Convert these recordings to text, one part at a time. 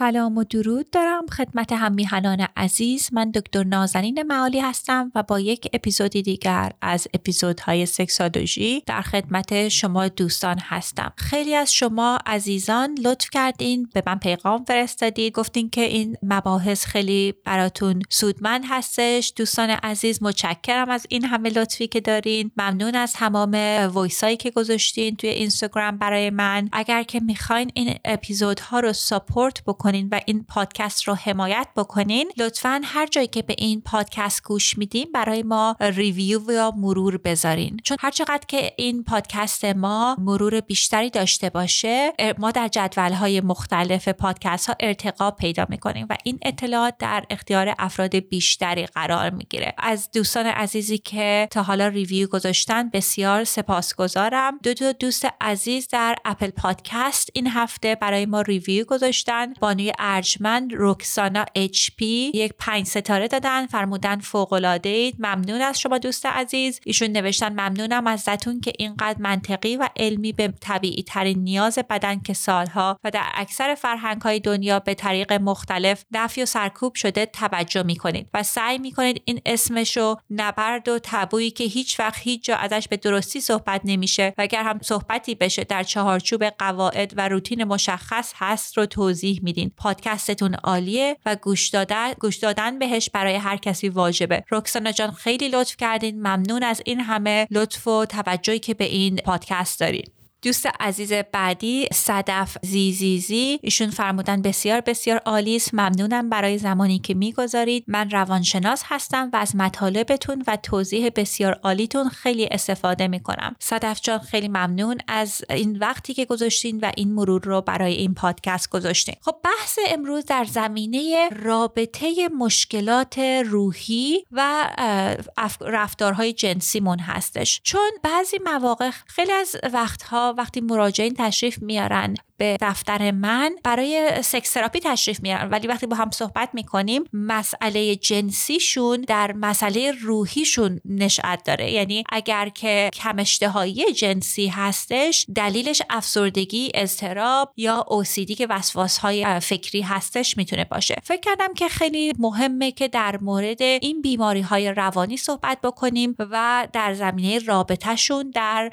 سلام و درود دارم خدمت هم میهنان عزیز. من دکتر نازنین معالی هستم و با یک اپیزودی دیگر از اپیزودهای Sexology در خدمت شما دوستان هستم. خیلی از شما عزیزان لطف کردین به من پیغام فرستادید. گفتین که این مباحث خیلی براتون سودمند هستش. دوستان عزیز متشکرم از این همه لطفی که دارین. ممنون از تمام وایسایی که گذاشتین توی اینستاگرام برای من. اگر که می‌خواین این اپیزودها رو ساپورت بکنین و این پادکست رو حمایت بکنین. لطفا هر جایی که به این پادکست گوش میدیم برای ما ریویو یا مرور بذارین. چون هر چقدر که این پادکست ما مرور بیشتری داشته باشه ما در جدول های مختلف پادکست ها ارتقا پیدا می‌کنیم و این اطلاعات در اختیار افراد بیشتری قرار می‌گیره. از دوستان عزیزی که تا حالا review گذاشتن بسیار سپاسگزارم. دو دو دوست عزیز در Apple Podcast این هفته برای ما review گذاشتن. با بانوی ارجمند روکسانا HP یک پنج ستاره دادن فرمودن فوق العاده اید ممنون از شما دوست عزیز. ایشون نوشتن ممنونم ازتون که اینقدر منطقی و علمی به طبیعی ترین نیاز بدن که سالها و در اکثر فرهنگ های دنیا به طریق مختلف نفی و سرکوب شده توجه می‌کنید و سعی می‌کنید این اسمشو نبرد و تابویی که هیچ وقت هیچ جا ازش به درستی صحبت نمیشه و اگر هم صحبتی بشه در چهارچوب قواعد و روتین مشخص هست رو توضیح پادکستتون عالیه و گوش دادن گوش دادن بهش برای هر کسی واجبه. رکسانا جان خیلی لطف کردین. ممنون از این همه لطف و توجهی که به این پادکست دارین. دوست عزیز بعدی صدف زیزیزی. ایشون فرمودن بسیار بسیار عالی است. ممنونم برای زمانی که می‌گذارید. من روانشناس هستم و از مطالبتون و توضیح بسیار عالیتون خیلی استفاده می‌کنم. صدف جان خیلی ممنون از این وقتی که گذاشتین و این مرور رو برای این پادکست گذاشتین. خب بحث امروز در زمینه رابطه مشکلات روحی و رفتارهای جنسیمون هستش. چون بعضی مواقع خیلی از وقتها وقتی مراجعین تشریف میارن به دفتر من برای سکس تراپی تشریف میارن. ولی وقتی با هم صحبت می‌کنیم مسئله جنسیشون در مسئله روحیشون نشأت داره. یعنی اگر که کم اشتهایی جنسی هستش دلیلش افسردگی اضطراب یا اوسیدی که وسواس های فکری هستش می‌تونه باشه. فکر کردم که خیلی مهمه که در مورد این بیماری های روانی صحبت بکنیم و در زمینه رابطهشون در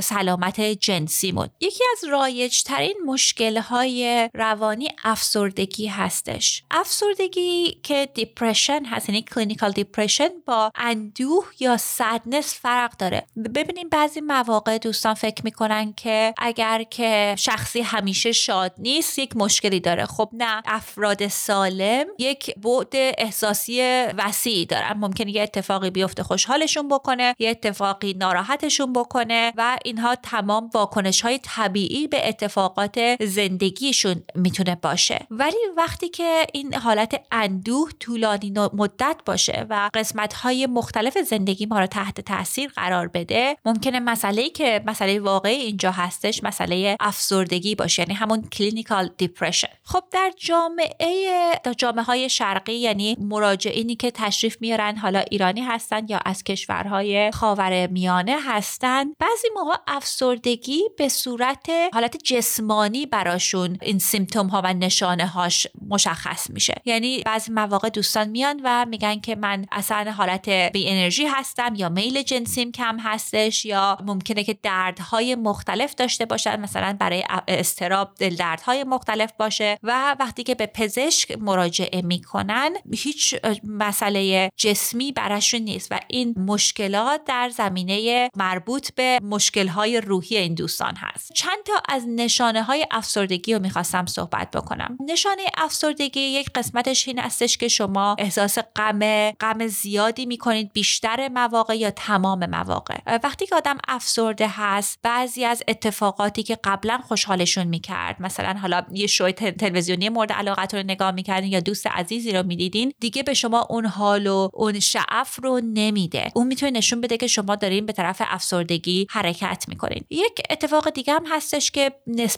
سلامت جنسیمون. یکی از رایجترین مشکل های روانی افسردگی هستش. افسردگی که depression هست یعنی clinical depression با اندوه یا sadness فرق داره. ببینیم بعضی مواقع دوستان فکر می‌کنن که اگر که شخصی همیشه شاد نیست یک مشکلی داره. خب نه افراد سالم یک بعد احساسی وسیعی دارن. ممکنه یه اتفاقی بیفته خوشحالشون بکنه یه اتفاقی ناراحتشون بکنه و اینها تمام واکنش های طبیعی به اتفاقات زندگیشون می‌تونه باشه. ولی وقتی که این حالت اندوه طولانی مدت باشه و قسمت های مختلف زندگی ما رو تحت تاثیر قرار بده ممکنه مسئله که مسئله واقعی اینجا هستش مسئله افسردگی باشه یعنی همون clinical depression خب در جامعه در جامعه های شرقی یعنی مراجعینی که تشریف میارن حالا ایرانی هستن یا از کشورهای خاور میانه هستن بعضی موقع افسردگی به صورت حالت جسمانی براشون این symptom ها و نشانه هاش مشخص میشه. یعنی بعضی مواقع دوستان میان و میگن که من اصلا حالت بی انرژی هستم یا میل جنسیم کم هستش یا ممکنه که دردهای مختلف داشته باشن مثلا برای اضطراب دل دردهای مختلف باشه و وقتی که به پزشک مراجعه می‌کنن هیچ مسئله جسمی براشون نیست و این مشکلات در زمینه مربوط به مشکلهای روحی این دوستان هست. چند تا از نشانه های افسردگی رو می‌خواستم صحبت بکنم. نشانه افسردگی یک قسمتش این هستش که شما احساس غم غم زیادی می‌کنید بیشتر مواقع یا تمام مواقع. وقتی که آدم افسرده هست بعضی از اتفاقاتی که قبلا خوشحالشون می‌کرد مثلا حالا یه شوی تلویزیونی مورد علاقتون رو نگاه می‌کردین یا دوست عزیزی رو می‌دیدین دیگه به شما اون حال و اون شعف رو نمیده. اون می‌تونه نشون بده که شما دارین به طرف افسردگی حرکت می‌کنین. یک اتفاق دیگه هم هستش که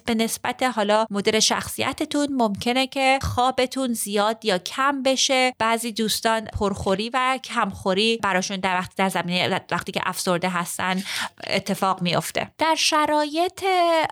به نسبت حالا مدل شخصیتتون ممکنه که خوابتون زیاد یا کم بشه. بعضی دوستان پرخوری و کمخوری براشون در وقتی در زمینه وقتی که افسرده هستن اتفاق میفته در شرایط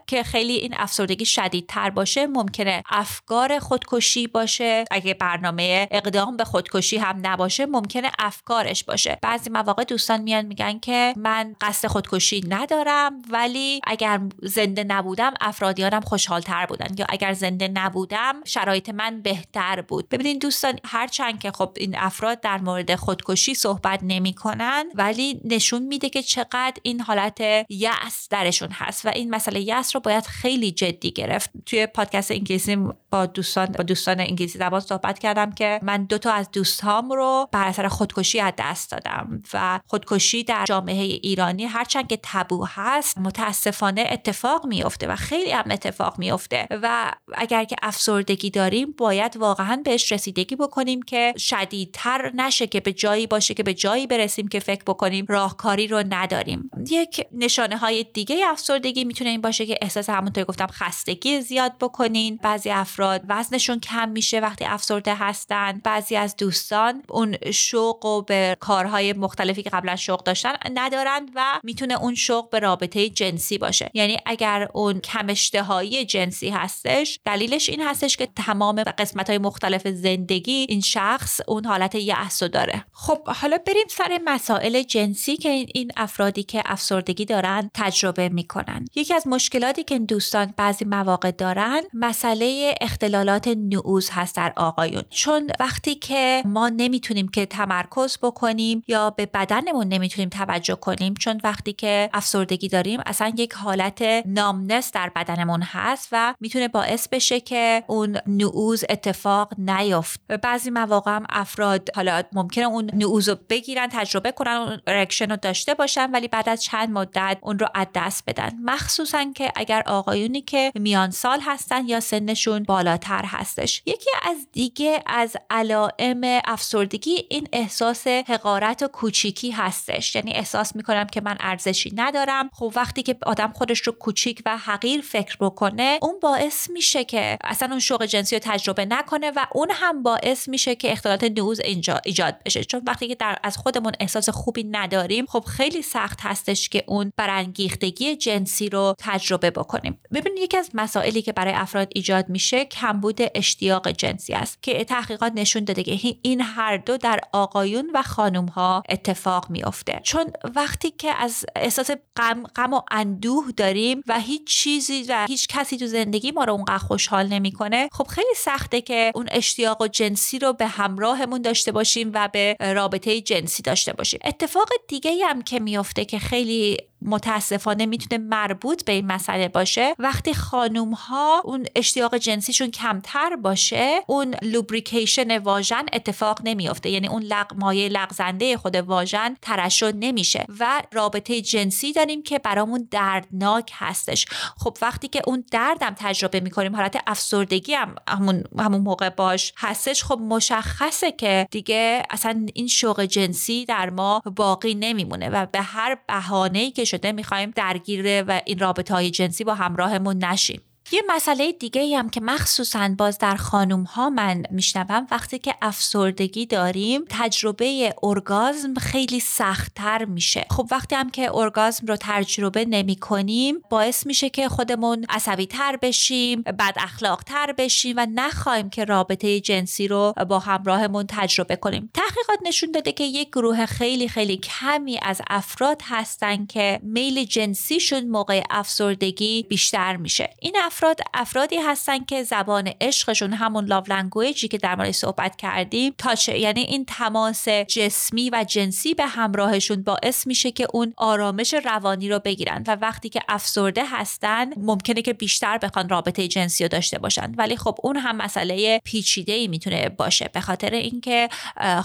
که خیلی این افسردگی شدیدتر باشه ممکنه افکار خودکشی باشه. اگه برنامه اقدام به خودکشی هم نباشه ممکنه افکارش باشه. بعضی مواقع دوستان میان میگن که من قصد خودکشی ندارم ولی اگر زنده نبودم افرادیانم خوشحالتر بودن. یا اگر زنده نبودم شرایط من بهتر بود. ببینید دوستان هرچند که خب این افراد در مورد خودکشی صحبت نمی‌کنن ولی نشون میده که چقدر این حالت یأس درشون هست. و این مسئله یأس رو باید خیلی جدی گرفت. توی پادکست انگلیسی با دوستان با دوستان انگلیسی زبان صحبت کردم که من دو تا از دوستام رو بر اثر خودکشی از دست دادم. و خودکشی در جامعه ایرانی هرچند که تبو هست متاسفانه اتفاق میفته و خیلی هم اتفاق میفته و اگر که افسردگی داریم باید واقعا بهش رسیدگی بکنیم که شدیدتر نشه که به جایی باشه که به جایی برسیم که فکر بکنیم راهکاری رو نداریم. یک نشانه های دیگه افسردگی می‌تونه این باشه که احساس همونطور گفتم خستگی زیاد بکنین. بعضی افراد وزنشون کم میشه وقتی افسرده هستن. بعضی از دوستان اون شوق و به کارهای مختلفی که قبلا شوق داشتن ندارند و می‌تونه اون شوق به رابطه جنسی باشه. یعنی اگر اون کم اشتهایی جنسی هستش دلیلش این هستش که تمام قسمت های مختلف زندگی این شخص اون حالت یأس داره. خب حالا بریم سر مسائل جنسی که این افرادی که افسردگی دارن تجربه می‌کنن. یکی از مشکلاتی که دوستان بعضی مواقع دارن مسئله اختلالات نعوز هست در آقایون. چون وقتی که ما نمی‌تونیم که تمرکز بکنیم یا به بدنمون نمی‌تونیم توجه کنیم چون وقتی که افسردگی داریم اصلا یک حالت numbness در بدنمون هست و می‌تونه باعث بشه که اون نعوظ اتفاق نیفته بعضی مواقع هم افراد حالا ممکنه اون نعوظ رو بگیرن تجربه کنن اون erection رو داشته باشن ولی بعد از چند مدت اون رو از دست بدن. مخصوصا که اگر آقایونی که میان سال هستن یا سنشون بالاتر هستش. یکی از دیگه از علائم افسردگی این احساس حقارت و کوچیکی هستش. یعنی احساس می‌کنم که من ارزشی ندارم. خب وقتی که آدم خودش رو کوچیک و حقیر فکر بکنه اون باعث میشه که اصلا اون شوق جنسی رو تجربه نکنه و اون هم باعث میشه که اختلالات نعوظ اینجا ایجاد بشه. چون وقتی که در از خودمون احساس خوبی نداریم خب خیلی سخت هستش که اون برانگیختگی جنسی رو تجربه بکنیم. ببینید یکی از مسائلی که برای افراد ایجاد میشه کمبود اشتیاق جنسی است که تحقیقات نشون داده که این هر دو در آقایون و خانم ها اتفاق میافته. چون وقتی که از احساس غم غم و اندوه داریم و هیچ چیزی و هیچ کسی تو زندگی ما رو اونقدر خوشحال نمی‌کنه. خب خیلی سخته که اون اشتیاق و جنسی رو به همراهمون داشته باشیم و به رابطه جنسی داشته باشیم. اتفاق دیگه هم که میافته که خیلی متاسفانه می‌تونه مربوط به این مسئله باشه. وقتی خانوم ها اون اشتیاق جنسیشون کمتر باشه اون لوبریکیشن واژن اتفاق نمیافته. یعنی اون لق مایه لغزنده خود واژن ترشح نمیشه و رابطه جنسی داریم که برامون دردناک هستش. خب وقتی که اون دردم تجربه می‌کنیم حالت افسردگی هم همون, همون موقع باش هستش خب مشخصه که دیگه اصلا این شوق جنسی در ما باقی نمیمونه و به هر بهانه‌ای که شده می‌خوایم درگیر و این رابطه های جنسی با همراهمون نشیم. یه مسئله دیگه هم که مخصوصا باز در خانوم ها من میشنوم وقتی که افسردگی داریم تجربه ارگازم خیلی سختتر میشه. خب وقتی هم که ارگازم رو تجربه نمی کنیم باعث میشه که خودمون عصبی تر بشیم بد اخلاق تر بشیم و نخواهیم که رابطه جنسی رو با همراهمون تجربه کنیم. تحقیقات نشون داده که یک گروه خیلی خیلی کمی از افراد هستن که میل جنسیشون موقع افسردگی بیشتر میشه. این افرادی هستن که زبان عشقشون همون لاو لنگویجی که در مورد صحبت کردیم تاچ یعنی این تماس جسمی و جنسی به همراهشون باعث میشه که اون آرامش روانی رو بگیرن و وقتی که افسرده هستن ممکنه که بیشتر بخوان رابطه جنسی رو داشته باشن. ولی خب اون هم مسئله پیچیده ای می‌تونه باشه. به خاطر اینکه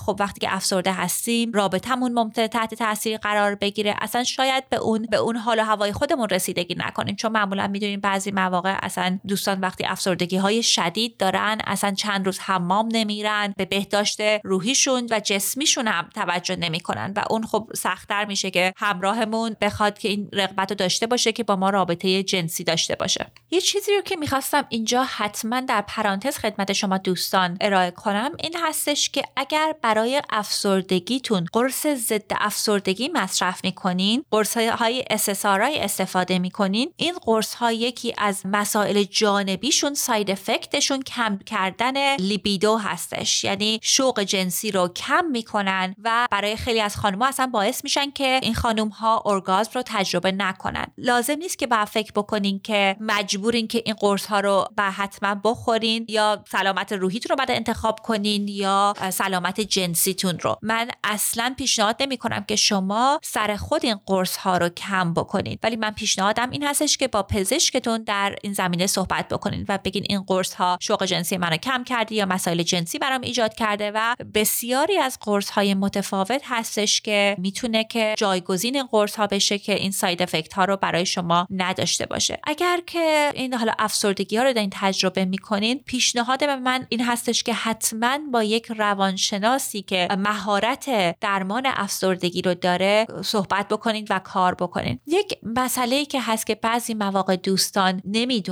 خب وقتی که افسرده هستیم رابطمون ممکنه تحت تاثیر قرار بگیره. اصلا شاید به اون به اون حال و هوای خودمون رسیدگی نکنیم. چون معمولا می‌دونیم بعضی مواقع اصلا دوستان وقتی افسردگی های شدید دارن اصلا چند روز حمام نمیرن به بهداشت روحیشون و جسمیشون هم توجه نمی‌کنن و اون خب سختتر میشه که همراهمون بخواد که این رغبت رو داشته باشه که با ما رابطه جنسی داشته باشه. یه چیزی رو که می‌خواستم اینجا حتما در پرانتز خدمت شما دوستان ارائه کنم این هستش که اگر برای افسردگیتون قرص ضد افسردگی مصرف می‌کنین قرص های SSRI استفاده می‌کنین این قرص ها یکی از مسائل جانبیشون ساید افکتشون کم کردن لیبیدو هستش. یعنی شوق جنسی رو کم می‌کنن و برای خیلی از خانمها اصلا باعث میشن که این خانم ها ارگازم رو تجربه نکنن. لازم نیست که با فکر بکنین که مجبورین که این قرص ها رو به حتما بخورین یا سلامت روحیتون رو بعد انتخاب کنین یا سلامت جنسیتون رو. من اصلا پیشنهاد نمی کنم که شما سر خود این قرص ها رو کم بکنین. ولی من پیشنهادم این هستش که با پزشکتون در این زمینه صحبت بکنین و بگین این قرص ها شوق جنسی منو کم کرده یا مسائل جنسی برام ایجاد کرده و بسیاری از قرص های متفاوت هستش که می‌تونه که جایگزین قرص ها بشه که این ساید افکت ها رو برای شما نداشته باشه. اگر که این حالا افسردگی ها رو این تجربه می‌کنین پیشنهاد به من این هستش که حتما با یک روانشناسی که مهارت درمان افسردگی رو داره صحبت بکنین و کار بکنین. یک مسئله که هست که بعضی مواقع دوستان نمی‌دونن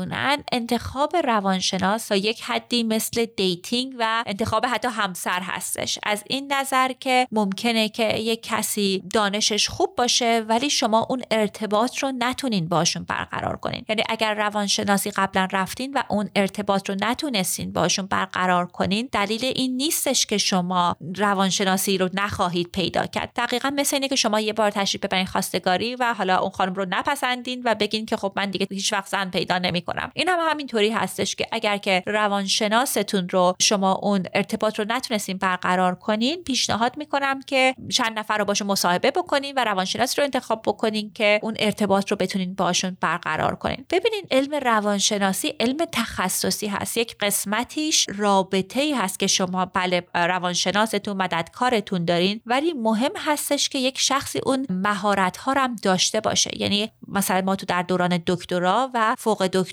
انتخاب روانشناس تا یک حدی مثل dating و انتخاب حتی همسر هستش. از این نظر که ممکنه که یک کسی دانشش خوب باشه ولی شما اون ارتباط رو نتونین باشون برقرار کنین. یعنی اگر روانشناسی قبلا رفتین و اون ارتباط رو نتونستین باشون برقرار کنین دلیل این نیستش که شما روانشناسی رو نخواهید پیدا کرد. دقیقا مثل اینه که شما یه بار تشریف ببرین خواستگاری و حالا اون خانم رو نپسندین و بگین که خب من دیگه هیچ وقت زن پیدا نمی‌کنم این هم همینطوری هستش که اگر که روانشناستون رو شما اون ارتباط رو نتونستین برقرار کنین پیشنهاد می‌کنم که چند نفر رو باشه مصاحبه بکنین و روانشناس رو انتخاب بکنین که اون ارتباط رو بتونین باشون برقرار کنین. ببینین علم روانشناسی علم تخصصی هست. یک قسمتیش رابطه ای هست که شما بله روانشناستون مددکارتون دارین ولی مهم هستش که یک شخصی اون مهارت ها هم داشته باشه. یعنی مثلا ما تو در دوران دکترا و فوق دکترا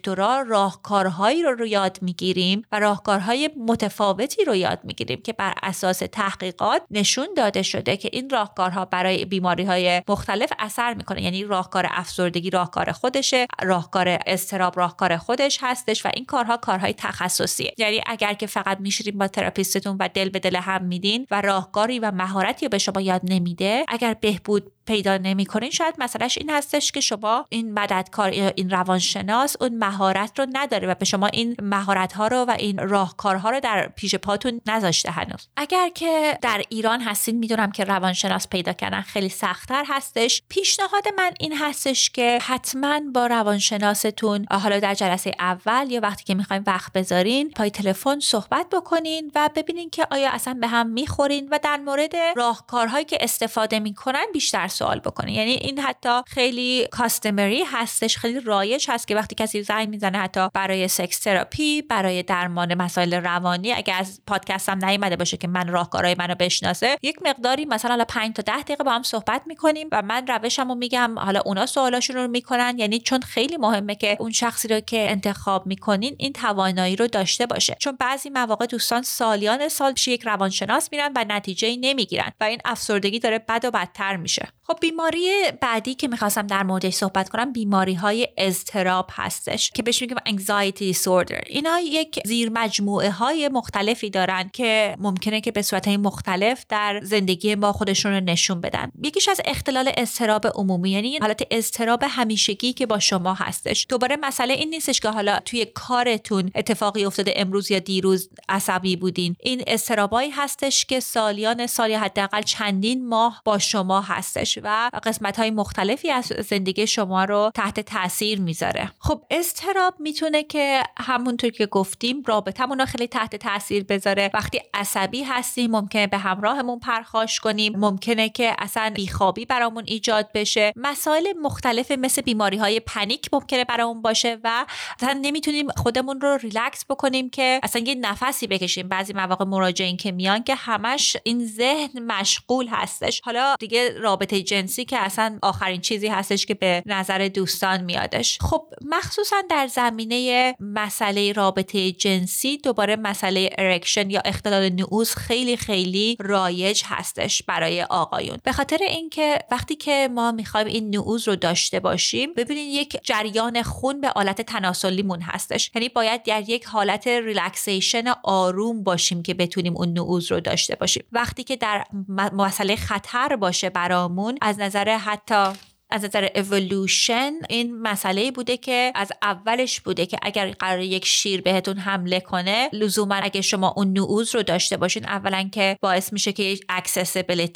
راهکارهایی رو, رو یاد می‌گیریم و راهکارهای متفاوتی رو یاد می‌گیریم که بر اساس تحقیقات نشون داده شده که این راهکارها برای بیماری های مختلف اثر می‌کنه. یعنی راهکار افسردگی راهکار خودشه راهکار استراب راهکار خودش هستش و این کارها کارهای تخصصیه. یعنی اگر که فقط میشیریم با تراپیستتون و دل به دل هم میدین و راهکاری و مهارتی به شما یاد نمیده اگر بهبود پیدا نمی‌کنین. شاید مسئلهش این هستش که شما این مددکار این روانشناس اون مهارت رو نداره و به شما این مهارت ها رو و این راهکارها رو در پیش پاتون نذاشته هنوز. اگر که در ایران هستین می‌دونم که روانشناس پیدا کردن خیلی سختتر هستش. پیشنهاد من این هستش که حتما با روانشناستون حالا در جلسه اول یا وقتی که می‌خواین وقت بذارین پای تلفن صحبت بکنین و ببینین که آیا اصلا به هم می‌خورین و در مورد راهکارهایی که استفاده می‌کنن بیشتر سوال بکنه. یعنی این حتی خیلی کاستمری هستش خیلی رایج هست که وقتی کسی زنگ می‌زنه حتی برای سکس تراپی برای درمان مسائل روانی اگر از پادکستم نیومده باشه که من راهکارهای منو بشناسه یک مقداری مثلا 5 تا 10 دقیقه با هم صحبت می‌کنیم و من روشمو میگم حالا اونا سوالاشون رو می‌کنن. یعنی چون خیلی مهمه که اون شخصی رو که انتخاب می‌کنین این توانایی رو داشته باشه. چون بعضی مواقع دوستان سالیان سال پیش یک روانشناس میرن و نتیجه نمی‌گیرن و این افسردگی داره بد و بدتر میشه. خب بیماری بعدی که می‌خواستم در موردش صحبت کنم بیماری های اضطراب هستش که بهش میگم anxiety disorder. اینا یک زیر مجموعه های مختلفی دارن که ممکنه که به صورت مختلف در زندگی ما خودشون رو نشون بدن. یکیش از اختلال اضطراب عمومی یعنی حالت اضطراب همیشگی که با شما هستش. دوباره مسئله این نیستش که حالا توی کارتون اتفاقی افتاده امروز یا دیروز عصبی بودین. این اضطرابایی هستش که سالیان سال حداقل چندین ماه با شما هستش. و قسمت های مختلفی از زندگی شما رو تحت تاثیر می‌ذاره. خب استراب می‌تونه که همونطور که گفتیم رابطمون رو خیلی تحت تاثیر بذاره. وقتی عصبی هستیم ممکنه به همراهمون پرخاش کنیم. ممکنه که اصلا بیخوابی برامون ایجاد بشه. مسائل مختلف مثل بیماری های panic ممکنه برامون باشه و اصلا نمی‌تونیم خودمون رو ریلکس بکنیم که اصلا یه نفسی بکشیم. بعضی مواقع مراجعین که میان که همش این ذهن مشغول هستش. حالا دیگه رابطه جنسی که اصلا آخرین چیزی هستش که به نظر دوستان میادش. خب مخصوصا در زمینه مسئله رابطه جنسی دوباره مسئله erection یا اختلال نعوظ خیلی خیلی رایج هستش برای آقایون. به خاطر اینکه وقتی که ما می‌خوایم این نعوظ رو داشته باشیم ببینید یک جریان خون به آلت تناسلیمون هستش. یعنی باید در یک حالت relaxation آروم باشیم که بتونیم اون نعوظ رو داشته باشیم. وقتی که در مسئله خطر باشه برامون از نظر حتی از نظر اولوشن این مسئله بوده که از اولش بوده که اگر قرار یک شیر بهتون حمله کنه لزوما اگه شما اون نعوظ رو داشته باشین اولا که باعث میشه که یک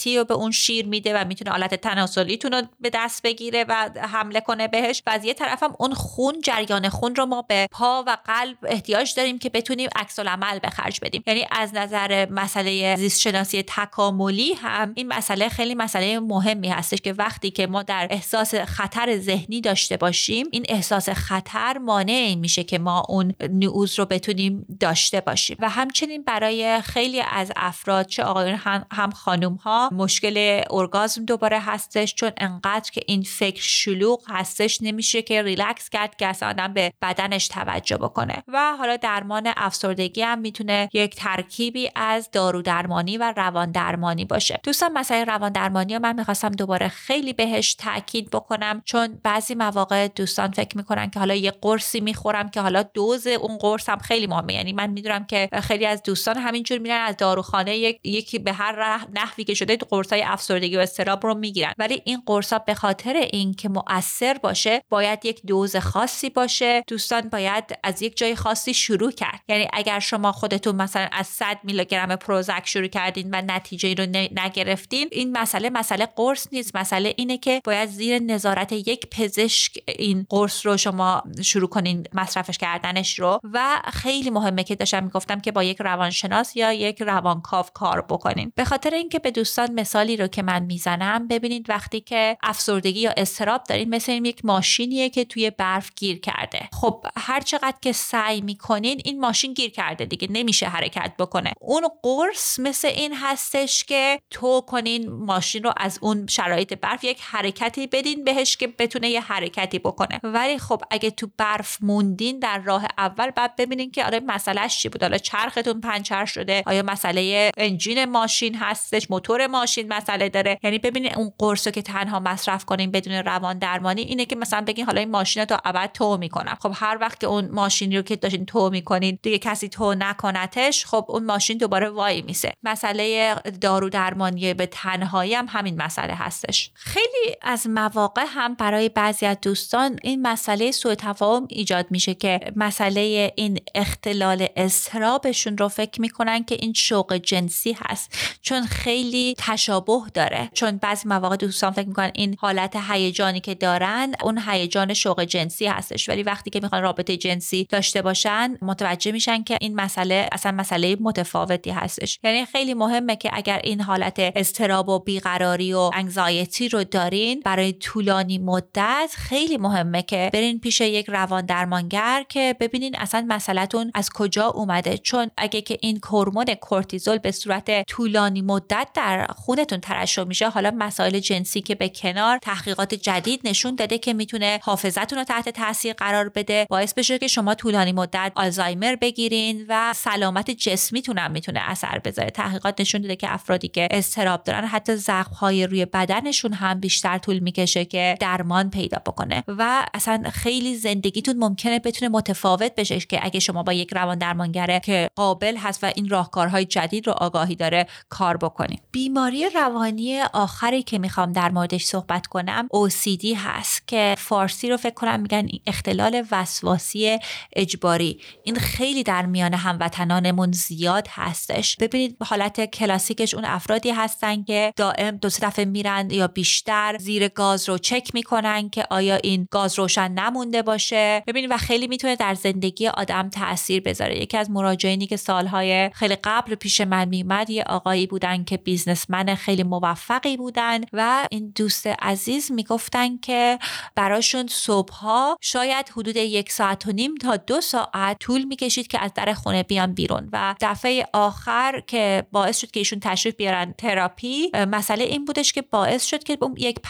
رو به اون شیر میده و می‌تونه آلت تناسلیتون رو به دست بگیره و حمله کنه بهش. و از یه طرف هم اون خون جریان خون رو ما به پا و قلب احتیاج داریم که بتونیم عکس العمل به خرج بدیم. یعنی از نظر مسئله زیست شناسی تکاملی هم این مسئله خیلی مسئله مهمی هستش که وقتی که ما در احساس خطر ذهنی داشته باشیم این احساس خطر مانع میشه که ما اون نعوز رو بتونیم داشته باشیم. و همچنین برای خیلی از افراد چه آقایون هم خانوم ها مشکل ارگازم دوباره هستش چون انقدر که این فکر شلوغ هستش نمیشه که ریلکس کرد که اصلا آدم به بدنش توجه بکنه. و حالا درمان افسردگی هم می‌تونه یک ترکیبی از دارو درمانی و روان درمانی باشه. دوستان مسئله روان درمانی من می‌خواستم دوباره خیلی بهش تاکید بکنم چون بعضی مواقع دوستان فکر می‌کنن که حالا یه قرصی می‌خورم که حالا دوز اون قرص هم خیلی مهمه. یعنی من می‌دونم که خیلی از دوستان همینجور میرن از داروخانه یک یکی به هر نحوی که شده های افسردگی و استراب رو می‌گیرن. ولی این قرص به خاطر اینکه مؤثر باشه باید یک دوز خاصی باشه. دوستان باید از یک جای خاصی شروع کرد. یعنی اگر شما خودتون مثلا از 100 میلی گرم پروزک شروع کردین و نتیجه رو نگرفتین این مسئله مسئله قرص نیست. مسئله اینه که باید زیر نظارت یک پزشک این قرص رو شما شروع کنین مصرفش کردنش رو. و خیلی مهمه که داشتم می‌گفتم که با یک روانشناس یا یک روانکاو کار بکنین. به خاطر اینکه به دوستان مثالی رو که من می‌زنم ببینید وقتی که افسردگی یا استراب دارین مثل این یک ماشینیه که توی برف گیر کرده. خب هر چقدر که سعی می‌کنین این ماشین گیر کرده دیگه نمیشه حرکت بکنه. اون قرص مثل این هستش که تو کنین ماشین رو از اون شرایط برف یک حرکتی بدین بهش که بتونه یه حرکتی بکنه. ولی خب اگه تو برف موندین در راه اول بعد ببینین که آره مسئلهش چی بود؟ حالا چرختون پنچر شده. آیا مسئله انجین ماشین هستش؟ موتور ماشین مسئله داره. یعنی ببینین اون قرص که تنها مصرف کنین بدون روان درمانی اینه که مثلا بگین حالا این ماشین تا ابد تو می‌کنم خب هر وقت که اون ماشین رو که داشتین تو می‌کنین دیگه کسی تو نکنتش خب اون ماشین دوباره وای میسه. مسئله دارو درمانی به تنهایی هم همین مسئله هستش. خیلی از مواقع هم برای بعضی از دوستان این مسئله سوء تفاهم ایجاد میشه که مسئله این اختلال استرابشون رو فکر می‌کنن که این شوق جنسی هست چون خیلی تشابه داره. چون بعضی مواقع دوستان فکر می‌کنن این حالت هیجانی که دارن اون هیجان شوق جنسی هستش. ولی وقتی که می‌خوان رابطه جنسی داشته باشن متوجه میشن که این مسئله اصلا مسئله متفاوتی هستش. یعنی خیلی مهمه که اگر این حالت استراب و بیقراری و انگزایتی رو دارین برای طولانی مدت خیلی مهمه که برین پیش یک روان درمانگر که ببینین اصلا مسئلهتون از کجا اومده. چون اگه که این هورمون کورتیزول به صورت طولانی مدت در خونتون ترشح میشه حالا مسائل جنسی که به کنار تحقیقات جدید نشون داده که می‌تونه حافظتون رو تحت تاثیر قرار بده باعث بشه که شما طولانی مدت آلزایمر بگیرین و سلامت جسمیتون هم می‌تونه اثر بذاره. تحقیقات نشون داده که افرادی که استراب دارن حتی زخم های روی بدنشون هم بیشتر طول می‌کشه. که درمان پیدا بکنه. و اصلا خیلی زندگیتون ممکنه بتونه متفاوت بشه که اگه شما با یک روان درمانگره که قابل هست و این راهکارهای جدید رو آگاهی داره کار بکنیم بیماری روانی آخری که می‌خوام در موردش صحبت کنم OCD هست که فارسی رو فکر کنم میگن اختلال وسواسی اجباری. این خیلی در میان هموطنانمون زیاد هستش. ببینید حالت کلاسیکش اون افرادی هستن که دائم دو سه دفعه میرن یا بیشتر زیر گاز رو چک می‌کنن که آیا این گاز روشن نمونده باشه؟ ببینید و خیلی می‌تونه در زندگی آدم تاثیر بذاره. یکی از مراجعینی که سالهای خیلی قبل پیش من میمد یه آقایی بودن که بیزنسمن خیلی موفقی بودن و این دوست عزیز می‌گفتن که براشون صبحها شاید حدود یک ساعت و نیم تا دو ساعت طول می‌کشید که از در خونه بیان بیرون. و دفعه آخر که باعث شد که ایشون تشریف بیارن تراپی مسئله این بودش که باعث شد که یک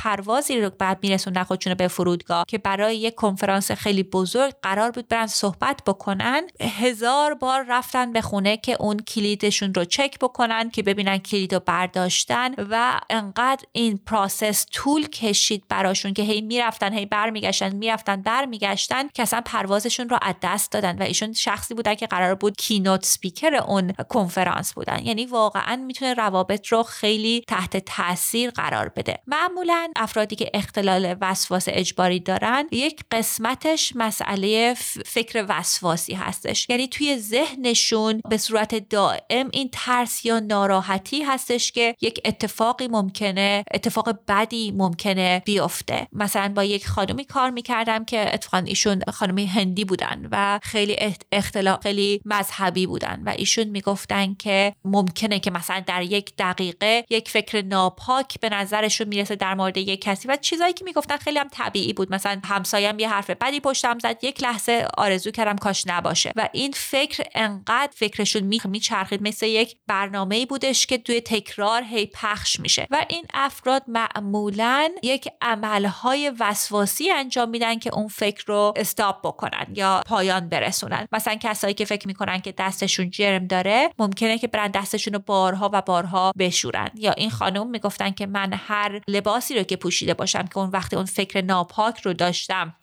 پروازی رو بعد میرسوندن خودشون به فرودگاه که برای یک کنفرانس خیلی بزرگ قرار بود برن صحبت بکنن. هزار بار رفتن به خونه که اون کلیدشون رو چک بکنن که ببینن کلید رو برداشتن و انقدر این process طول کشید براشون که هی می‌رفتن هی برمیگشتن می‌رفتن برمیگشتن که اصلا پروازشون رو از دست دادن و ایشون شخصی بودن که قرار بود keynote speaker اون کنفرانس بودن. یعنی واقعا می‌تونه روابط رو خیلی تحت تاثیر قرار بده. معمولا افرادی که اختلال وسواس اجباری دارن یک قسمتش مسئله فکر وسواسی هستش. یعنی توی ذهنشون به صورت دائم این ترس یا ناراحتی هستش که یک اتفاقی ممکنه اتفاق بدی ممکنه بیفته. مثلا با یک خانمی کار می‌کردم که اتفاقا ایشون خانمی هندی بودن و خیلی اختلاف خیلی مذهبی بودن و ایشون می‌گفتن که ممکنه که مثلا در یک دقیقه یک فکر ناپاک به نظرشون می‌رسه در مورد یک کسی و چیزایی که می‌گفتن خیلی هم طبیعی بود. مثلا همسایم یه حرف بدی پشتم زد یک لحظه آرزو کردم کاش نباشه. و این فکر انقدر فکرشون میچرخید مثل یک برنامه ای بودش که توی تکرار هی پخش میشه. و این افراد معمولا یک عملهای وسواسی انجام میدن که اون فکر رو استاپ بکنن یا پایان برسونن. مثلا کسایی که فکر می‌کنن که دستشون جرم داره ممکنه که برن دستشون رو بارها و بارها بشورن. یا این خانم می‌گفتن که من هر لباسی رو که پوشیده باشم که اون وقتی اون فکر ناپاک رو داشتم.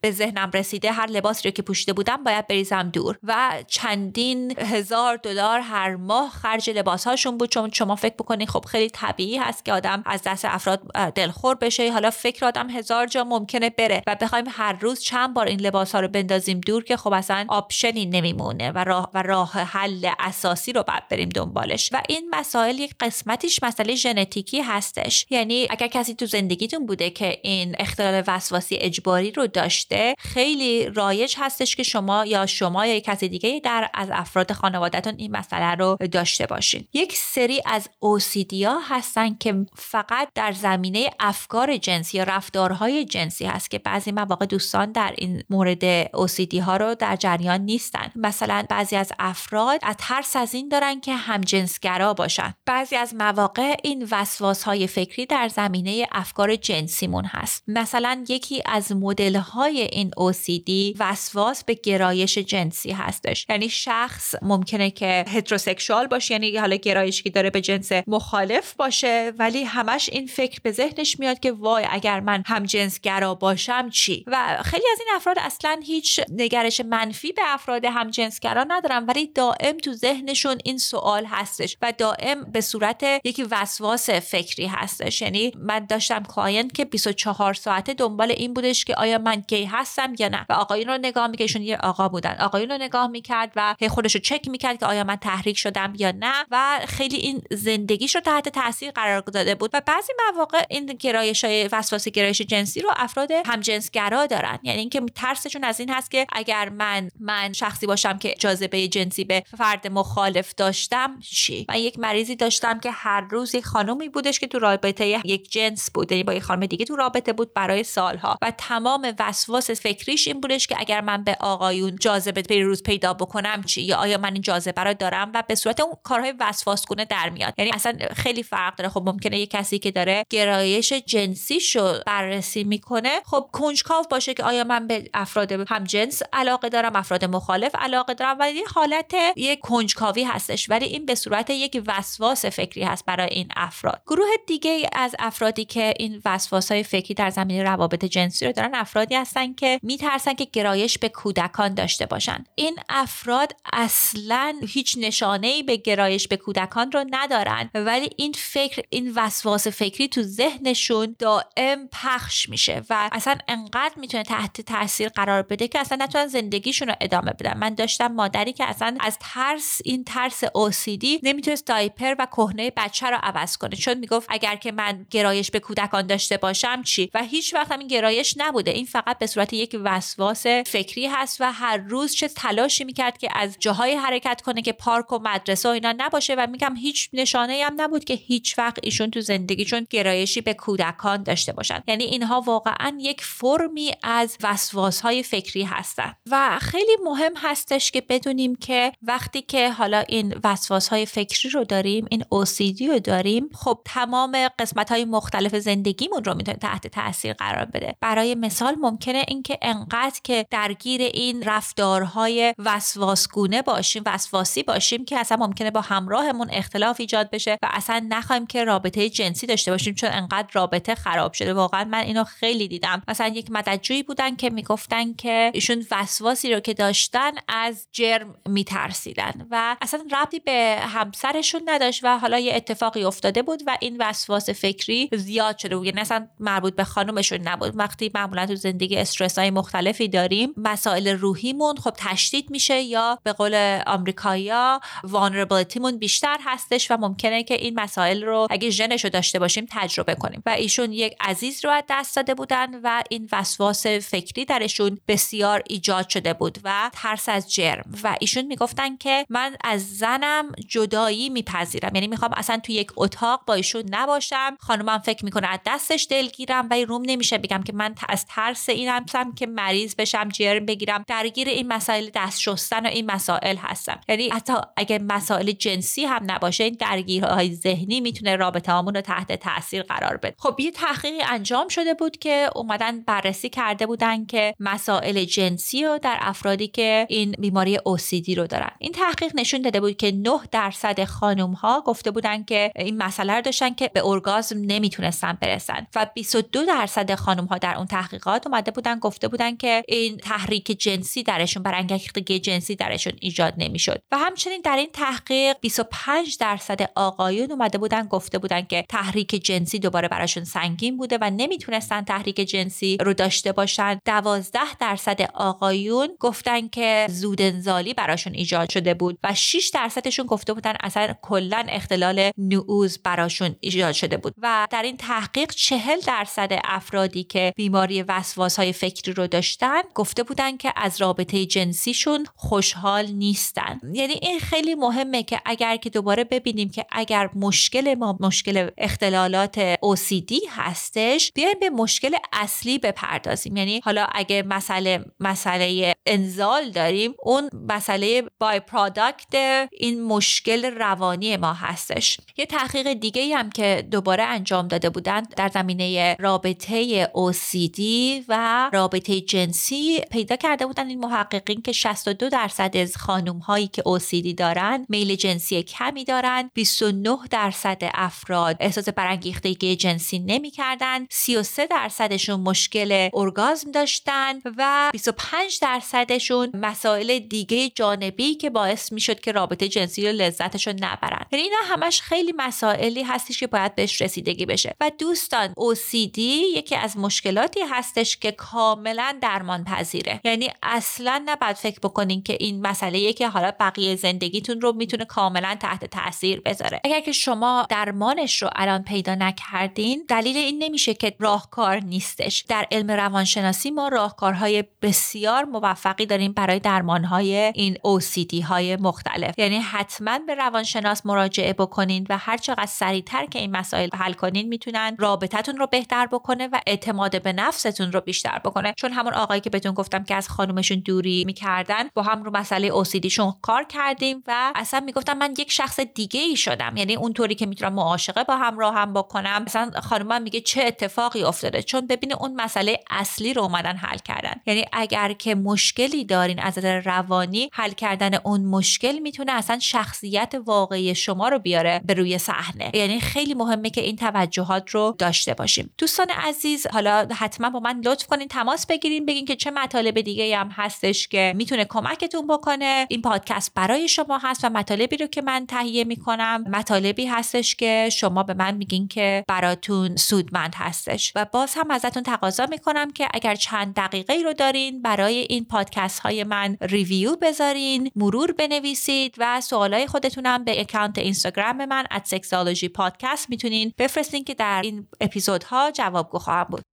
به ذهنم رسیده هر لباسی رو که پوشیده بودم باید بریزم دور. و چندین هزار دلار هر ماه خرج لباس هاشون بود. چون شما فکر بکنید خب خیلی طبیعی هست که آدم از دست افراد دلخور بشه. حالا فکر آدم هزار جا ممکنه بره و بخوایم هر روز چند بار این لباس ها رو بندازیم دور که خب اصلا آپشنی نمیمونه و راه و راه حل اساسی رو بعد بریم دنبالش. و این مسائل یک قسمتیش مسئله ژنتیکی هستش. یعنی اگر کسی تو زندگیتون بوده که این اختلال وسواسی اجباری رو داشت خیلی رایج هستش که شما یا شما یا کسی دیگه در از افراد خانوادهتون این مسئله رو داشته باشین. یک سری از اوسیدیا هستن که فقط در زمینه افکار جنسی یا رفتارهای جنسی هست که بعضی مواقع دوستان در این مورد اوسیدی ها رو در جریان نیستن. مثلا بعضی از افراد از ترس از این دارن که همجنسگرا باشن. بعضی از مواقع این وسواس های فکری در زمینه افکار جنسیمون هست. مثلا یکی از مدل های این OCD وسواس به گرایش جنسی هستش. یعنی شخص ممکنه که هتروسکشوال باشه یعنی حالا گرایشی که داره به جنس مخالف باشه ولی همش این فکر به ذهنش میاد که وای اگر من هم جنسگرا باشم چی؟ و خیلی از این افراد اصلا هیچ نگرش منفی به افراد هم جنسگرا ندارن ولی دائم تو ذهنشون این سوال هستش و دائم به صورت یک وسواس فکری هستش. یعنی من داشتم client که 24 ساعته دنبال این بودش که آیا من کی هستم یا نه. و آقایون رو نگاه می‌کرد ایشون یه آقا بودن. آقایون رو نگاه می‌کرد و هی خودش رو چک می‌کرد که آیا من تحریک شدم یا نه. و خیلی این زندگیش رو تحت تاثیر قرار داده بود. و بعضی مواقع این گرایش های وسواس گرایش جنسی رو افراد همجنسگرا دارن. یعنی اینکه ترسشون از این هست که اگر من من شخصی باشم که جاذبه جنسی به فرد مخالف داشتم چی؟ من یک مریضی داشتم که هر روز یک خانومی بودش که تو رابطه یک جنس بود. یعنی با یک خانم دیگه تو رابطه بود برای سالها. و تمام وسواس وسواس فکریش این بودش که اگر من به آقایون جاذبه به روز پیدا بکنم چی؟ یا آیا من این جاذبه رو دارم؟ و به صورت اون کارهای وسواسگونه در میاد. یعنی اصلا خیلی فرق داره. خب ممکنه یه کسی که داره گرایش جنسیشو بررسی می‌کنه خب کنجکاو باشه که آیا من به افراد هم جنس علاقه دارم افراد مخالف علاقه دارم. و یه حالت یک کنجکاوی هستش. ولی این به صورت یک وسواس فکری هست برای این افراد. گروه دیگه از افرادی که این وسواس های فکری در زمینه روابط جنسی رو دارن افرادی هستن که میترسن که گرایش به کودکان داشته باشن. این افراد اصلا هیچ نشانه ای به گرایش به کودکان رو ندارن ولی این فکر این وسواس فکری تو ذهنشون دائم پخش میشه و اصلا انقدر می‌تونه تحت تاثیر قرار بده که اصلا نتونن زندگیشون رو ادامه بدن. من داشتم مادری که اصلا از ترس این ترس OCD نمی‌تونست دایپر و کهنه بچه رو عوض کنه. چون می‌گفت اگر که من گرایش به کودکان داشته باشم چی؟ و هیچ وقت هم این گرایش نبوده. این فقط به صورت یک وسواس فکری هست و هر روز چه تلاشی می‌کرد که از جاهای حرکت کنه که پارک و مدرسه و اینا نباشه و میگم هیچ نشانه هم نبود که هیچ وقت ایشون تو زندگیشون گرایشی به کودکان داشته باشن. یعنی اینها واقعا یک فرمی از وسواس های فکری هستن. و خیلی مهم هستش که بدونیم که وقتی که حالا این وسواس های فکری رو داریم این OCD رو داریم خب تمام قسمت های مختلف زندگیمون رو می‌تونه تحت تاثیر قرار بده. برای مثال ممکنه اینکه انقدر که درگیر این رفتارهای وسواسگونه باشیم وسواسی باشیم که اصلا ممکنه با همراهمون اختلاف ایجاد بشه و اصلا نخوایم که رابطه جنسی داشته باشیم چون انقدر رابطه خراب شده. واقعا من اینو خیلی دیدم. مثلا یک مددجویی بودن که می‌گفتن که ایشون وسواسی رو که داشتن از جرم میترسیدن و اصلا ربطی به همسرشون نداشت و حالا یه اتفاقی افتاده بود و این وسواس فکری زیاد شده بود. یعنی اصلا مربوط به خانومشون نبود. وقتی معمولا تو زندگی استرس های مختلفی داریم. مسائل روحیمون خب تشدید میشه یا به قول آمریکایا وانربلیتیمون بیشتر هستش و ممکنه که این مسائل رو اگه ژنش داشته باشیم تجربه کنیم. و ایشون یک عزیز رو از دست داده بودن و این وسواس فکری درشون بسیار ایجاد شده بود و ترس از جرم. و ایشون می‌گفتن که من از زنم جدایی میپذیرم. یعنی می‌خوام اصلا تو یک اتاق با ایشون نباشم. خانمم فکر می‌کنه از دستش دلگیرم و روم نمیشه. بگم که من از ترس این هستم که مریض بشم جرم بگیرم. درگیر این مسائل دست شستن و این مسائل هستم. یعنی حتی اگه مسائل جنسی هم نباشه این درگیرهای ذهنی می‌تونه رابطه رو تحت تاثیر قرار بده. خب یه تحقیقی انجام شده بود که اومدن بررسی کرده بودن که مسائل جنسی رو در افرادی که این بیماری OCD رو دارن. این تحقیق نشون داده بود که 9 درصد خانم ها گفته بودن که این مسئله رو داشتن که به ارگازم نمی‌تونستن برسن و 22 درصد خانم ها در اون تحقیقات اومده بودن گفته بودن که این تحریک جنسی درشون برانگیختگی جنسی درشون ایجاد نمی‌شد. و همچنین در این تحقیق 25 درصد آقایون اومده بودن گفته بودن که تحریک جنسی دوباره براشون سنگین بوده و نمی‌تونستن تحریک جنسی رو داشته باشن. 12 درصد آقایون گفتن که زودنزالی براشون ایجاد شده بود و 6 درصدشون گفته بودن اصلا کلا اختلال نعوز براشون ایجاد شده بود. و در این تحقیق 40 درصد افرادی که بیماری وسواس های فکری رو داشتن گفته بودن که از رابطه جنسیشون خوشحال نیستن. یعنی این خیلی مهمه که اگر که دوباره ببینیم که اگر مشکل ما مشکل اختلالات OCD هستش بیایم به مشکل اصلی بپردازیم. یعنی حالا اگه مسئله مسئله انزال داریم اون مسئله بای پروداکت این مشکل روانی ما هستش. یه تحقیق دیگه هم که دوباره انجام داده بودن در زمینه رابطه OCD و رابطه جنسی پیدا کرده بودن. این محققین که 62 درصد از خانم هایی که OCD دارن میل جنسی کمی دارن. 29 درصد افراد احساس برانگیختگی جنسی نمی‌کردن. 33 درصدشون مشکل ارگازم داشتن و 25 درصدشون مسائل دیگه جانبی که باعث می‌شد که رابطه جنسی رو لذتشون نبرن. یعنی اینا همش خیلی مسائلی هستش که باید بهش رسیدگی بشه. و دوستان OCD یکی از مشکلاتی هستش که کاملا درمان پذیره یعنی اصلا نباید فکر بکنین که این مسئله که حالا بقیه زندگیتون رو می‌تونه کاملا تحت تاثیر بذاره. اگر که شما درمانش رو الان پیدا نکردین دلیل این نمیشه که راهکار نیستش. در علم روانشناسی ما راهکارهای بسیار موفقی داریم برای درمانهای این OCD های مختلف. یعنی حتما به روانشناس مراجعه بکنین و هر چقدر سریعتر که این مسائل حل کنین می‌تونن رابطتون رو بهتر بکنه و اعتماد به نفستون رو بیشتر بکنه چون همون آقایی که بهتون گفتم که از خانومشون دوری می‌کردن با هم رو مسئله اوسیدیشون کار کردیم و اصلا می‌گفتم من یک شخص دیگه ای شدم. یعنی اونطوری که می‌تونم معاشقه با همراه هم بکنم. مثلا خانم میگه چه اتفاقی افتاده؟ چون ببینه اون مسئله اصلی رو اومدن حل کردن. یعنی اگر که مشکلی دارین از نظر روانی حل کردن اون مشکل می‌تونه اصلا شخصیت واقعی شما رو بیاره به روی صحنه. یعنی خیلی مهمه که این توجهات رو داشته باشیم. دوستان عزیز حالا حتما با من لطف تماس بگیرین بگین که چه مطالب دیگه هم هستش که می‌تونه کمکتون بکنه. این پادکست برای شما هست و مطالبی رو که من تهیه می‌کنم. مطالبی هستش که شما به من میگین که براتون سودمند هستش. و باز هم ازتون تقاضا می‌کنم که اگر چند دقیقه رو دارین برای این پادکست های من ریویو بذارین مرور بنویسید و سوالای خودتونم به اکانت اینستاگرام من at sexology podcast می‌تونین بفرستین که در این اپیزودها جوابگو خواهم بود.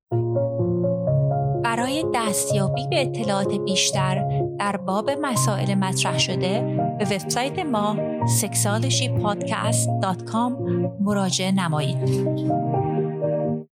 برای دستیابی به اطلاعات بیشتر در باب مسائل مطرح شده به وبسایت ما sexualshypodcast.com مراجعه نمایید.